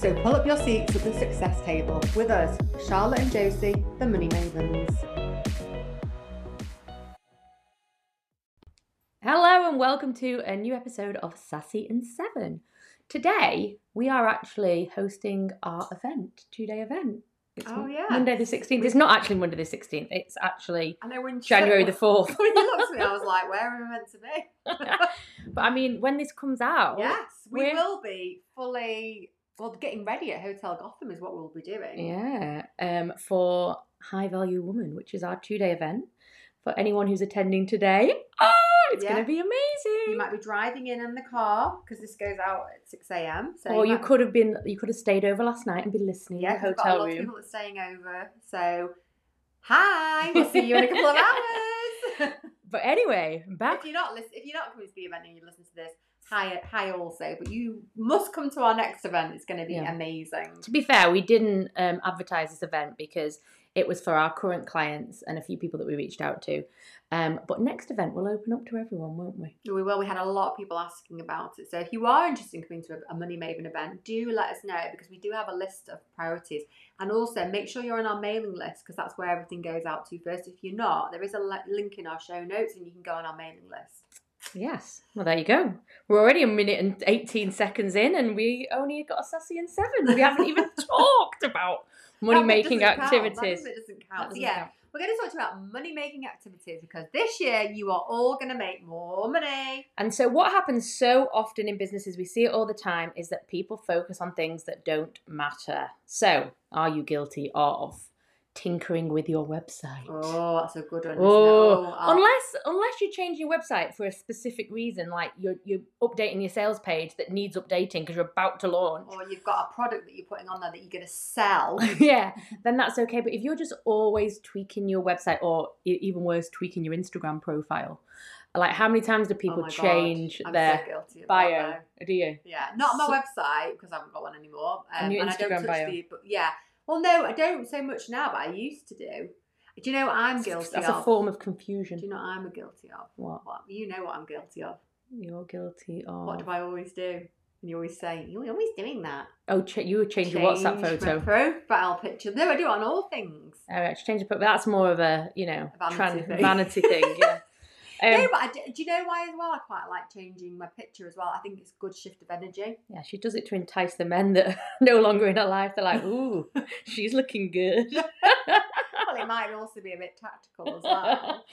So pull up your seats at the success table with us, Charlotte and Josie, the Money Mavens. Hello, and welcome to a new episode of Sassy In Seven. Today, we are actually hosting our event, two day event. It's Oh, yeah. Monday the 16th. It's not actually Monday the 16th, it's actually I know when January the 4th. when you looked at me, I was like, where am I meant to be? but I mean, when this comes out, yes, we will be fully, well, getting ready at Hotel Gotham is what we'll be doing. yeah, um, for High Value Woman, which is our two day event. For anyone who's attending today, oh, it's Yeah. going to be amazing. You might be driving in in the car because this goes out at 6 a.m. So or you might- could have been, you could have stayed over last night and been listening Yeah, in the we've got a hotel lot of room. people that's staying over. So, hi, we'll see you in a couple of hours. But anyway, back if you're not listen, if you're not coming to the event and you listen to this, hi, hi also. But you must come to our next event. It's going to be Yeah. amazing. To be fair, we didn't um, advertise this event because it was for our current clients and a few people that we reached out to. Um, but next event will open up to everyone, won't we? We will. We had a lot of people asking about it. So if you are interested in coming to a Money Maven event, do let us know because we do have a list of priorities. And also make sure you're on our mailing list because that's where everything goes out to first. If you're not, there is a link in our show notes and you can go on our mailing list. Yes. Well, there you go. We're already a minute and 18 seconds in, and we only got a sassy in seven. We haven't even talked about money making That bit doesn't count. activities. That doesn't count. So doesn't yeah, count. we're going to talk about money making activities because this year you are all going to make more money. And so, what happens so often in businesses, we see it all the time, is that people focus on things that don't matter. So, are you guilty of tinkering with your website? Oh, that's a good one. isn't? Oh, unless unless you change your website for a specific reason, like you're you're updating your sales page that needs updating because you're about to launch. or you've got a product that you're putting on there that you're going to sell. yeah, then that's okay. But if you're just always tweaking your website, or even worse, tweaking your Instagram profile, like how many times do people Oh change their so bio? Do you? Yeah, not my So- website because I haven't got one anymore. Um, And your and I don't touch bio? the. But yeah, well, no, I don't so much now, but I used to do. Do you know what I'm guilty That's of? a form of confusion. Do you know what I'm guilty of? What? What you know what I'm guilty of? You're guilty of. What do I always do? And you always say you're always doing that. Oh, ch- you would change, your WhatsApp photo. Change profile picture. No, I do it on all things. Oh, actually, change your. But that's more of a you know Vanity tran- thing. vanity thing. Yeah. Um, no, but I do, you know why as well? I quite like changing my picture as well. I think it's a good shift of energy. Yeah, she does it to entice the men that are no longer in her life. They're like, ooh, she's looking good. well, it might also be a bit tactical as well.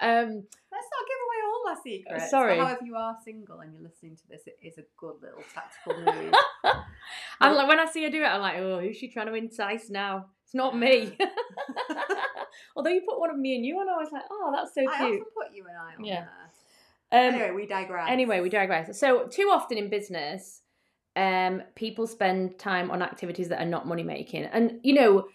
um, Let's not give away all my secrets. sorry. But however, you are single and you're listening to this, it is a good little tactical move. I'm like, when I see her do it, I'm like, oh, who's she trying to entice now? It's not me. Although you put one of me and you on, I was like, oh, that's so cute. I often put you and I on Yeah. there. Um, Anyway, we digress. Anyway, we digress. So, too often in business, um, people spend time on activities that are not money making. And, you know,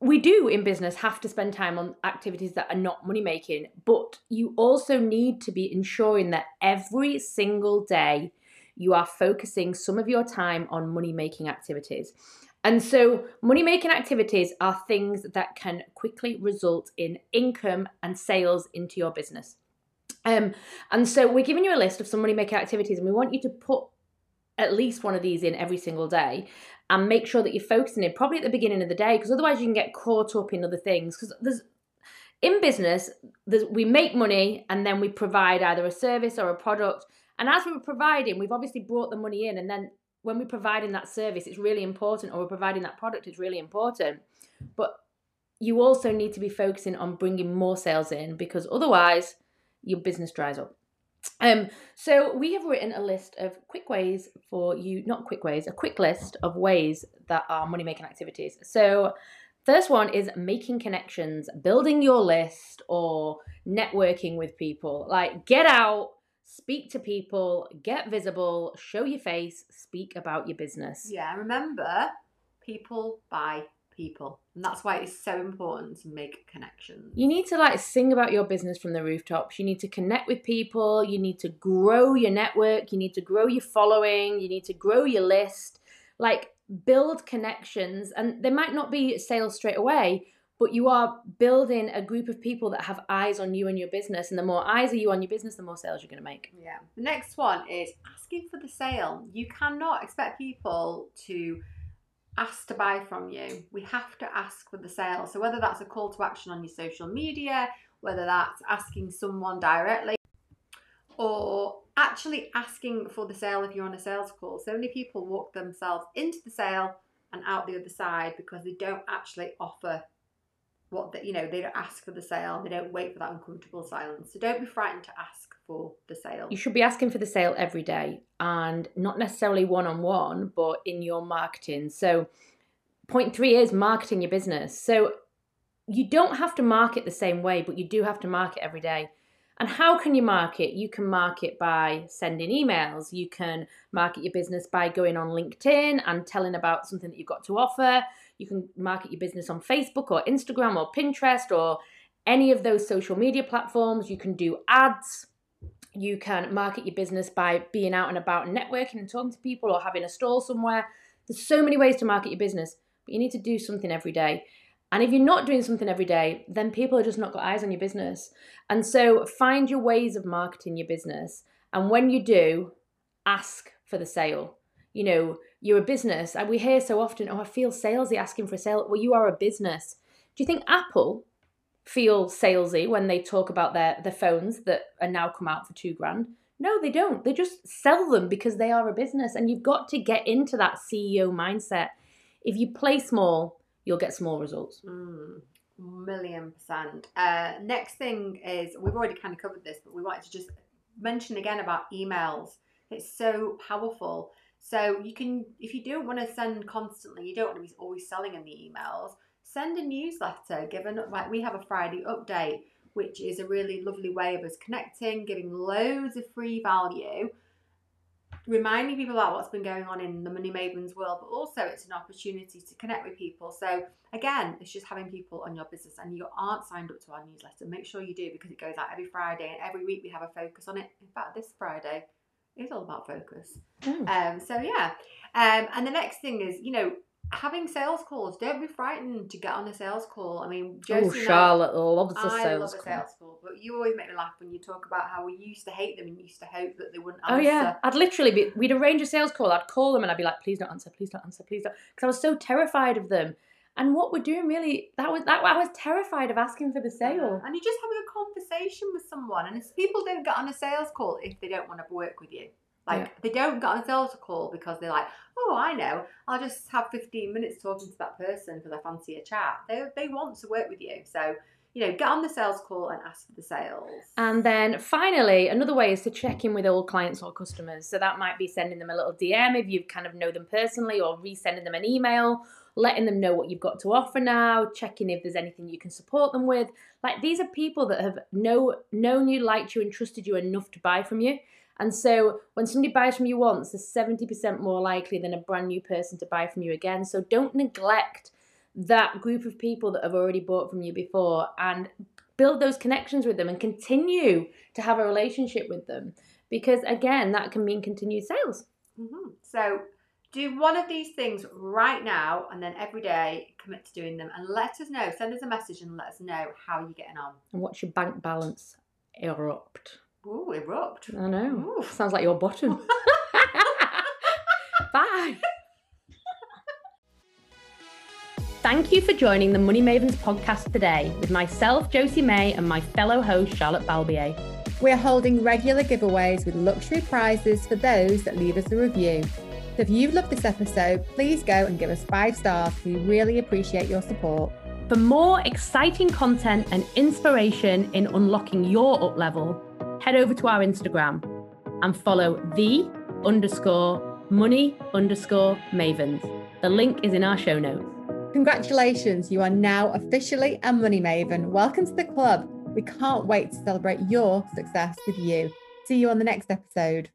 we do in business have to spend time on activities that are not money making, but you also need to be ensuring that every single day you are focusing some of your time on money making activities. And so, money making activities are things that can quickly result in income and sales into your business. Um, and so we're giving you a list of some money making activities, and we want you to put at least one of these in every single day and make sure that you're focusing it probably at the beginning of the day because otherwise you can get caught up in other things. Because there's in business, we make money and then we provide either a service or a product. And as we were providing, we've obviously brought the money in, and then when we're providing that service, it's really important, or we're providing that product, it's really important. But you also need to be focusing on bringing more sales in because otherwise your business dries up. Um, so we have written a list of quick ways for you, not quick ways, a quick list of ways that are money making activities. So first one is making connections, building your list or networking with people. Like get out, speak to people, get visible, show your face, speak about your business. Yeah, remember, people buy people. And that's why it's so important to make connections. You need to like sing about your business from the rooftops. You need to connect with people. You need to grow your network. You need to grow your following. You need to grow your list. Like build connections. And they might not be sales straight away, but you are building a group of people that have eyes on you and your business. And the more eyes are you on your business, the more sales you're going to make. Yeah. The next one is asking for the sale. You cannot expect people to ask to buy from you. We have to ask for the sale. So whether that's a call to action on your social media, whether that's asking someone directly, or actually asking for the sale if you're on a sales call. So many people walk themselves into the sale and out the other side because they don't actually offer what they, you know they don't ask for the sale they don't wait for that uncomfortable silence so don't be frightened to ask for the sale You should be asking for the sale every day and not necessarily one on one, but in your marketing. So, point three is marketing your business. So, you don't have to market the same way, but you do have to market every day. And how can you market? You can market by sending emails. You can market your business by going on LinkedIn and telling about something that you've got to offer. You can market your business on Facebook or Instagram or Pinterest or any of those social media platforms. You can do ads. You can market your business by being out and about and networking and talking to people or having a stall somewhere. There's so many ways to market your business, but you need to do something every day. And if you're not doing something every day, then people are just not got eyes on your business. And so find your ways of marketing your business. And when you do, ask for the sale. You know, you're a business, and we hear so often, oh, I feel salesy asking for a sale. Well, you are a business. Do you think Apple feel salesy when they talk about their, their phones that are now come out for two grand? No, they don't. They just sell them because they are a business. And you've got to get into that CEO mindset. If you play small, you'll get small results. Mm, million percent. Uh, next thing is we've already kind of covered this, but we wanted to just mention again about emails. It's so powerful. So you can, if you don't want to send constantly, you don't want to be always selling in the emails. Send a newsletter. Given like we have a Friday update, which is a really lovely way of us connecting, giving loads of free value reminding people about what's been going on in the Money Mavens world, but also it's an opportunity to connect with people. So again, it's just having people on your business and you aren't signed up to our newsletter, make sure you do because it goes out every Friday and every week we have a focus on it. In fact, this Friday is all about focus. Oh. Um, so yeah. Um, and the next thing is, you know, having sales calls. Don't be frightened to get on a sales call. I mean, Oh, Josie and I- Charlotte loves a I sales love a call. sales call, but you always make me laugh when you talk about how we used to hate them and used to hope that they wouldn't answer. Oh yeah, I'd literally be. We'd arrange a sales call. I'd call them and I'd be like, "Please don't answer. Please don't answer. Please don't," because I was so terrified of them. And what we're doing really, that was that. I was terrified of asking for the sale. And you're just having a conversation with someone. And if people don't get on a sales call if they don't want to work with you. Like Yeah. they don't get on a sales call because they're like, oh, I know, I'll just have 15 minutes talking to that person because I fancy a chat. They, they want to work with you. So, you know, get on the sales call and ask for the sales. And then finally, another way is to check in with old clients or customers. So that might be sending them a little DM if you kind of know them personally, or resending them an email, letting them know what you've got to offer now, checking if there's anything you can support them with. Like these are people that have know, known you, liked you, and trusted you enough to buy from you. And so when somebody buys from you once, they're 70% more likely than a brand new person to buy from you again. So don't neglect that group of people that have already bought from you before and build those connections with them and continue to have a relationship with them because again that can mean continued sales hmm So do one of these things right now and then every day commit to doing them and let us know. Send us a message and let us know how you're getting on. and watch your bank balance erupt Ooh, erupt. i know Ooh. sounds like your bottom bye Thank you for joining the Money Mavens podcast today with myself, Josie May, and my fellow host, Charlotte Balbier. We're holding regular giveaways with luxury prizes for those that leave us a review. So if you've loved this episode, please go and give us five stars. We really appreciate your support. For more exciting content and inspiration in unlocking your up level, head over to our Instagram and follow the underscore money underscore mavens. The link is in our show notes. Congratulations, you are now officially a money maven. Welcome to the club. We can't wait to celebrate your success with you. See you on the next episode.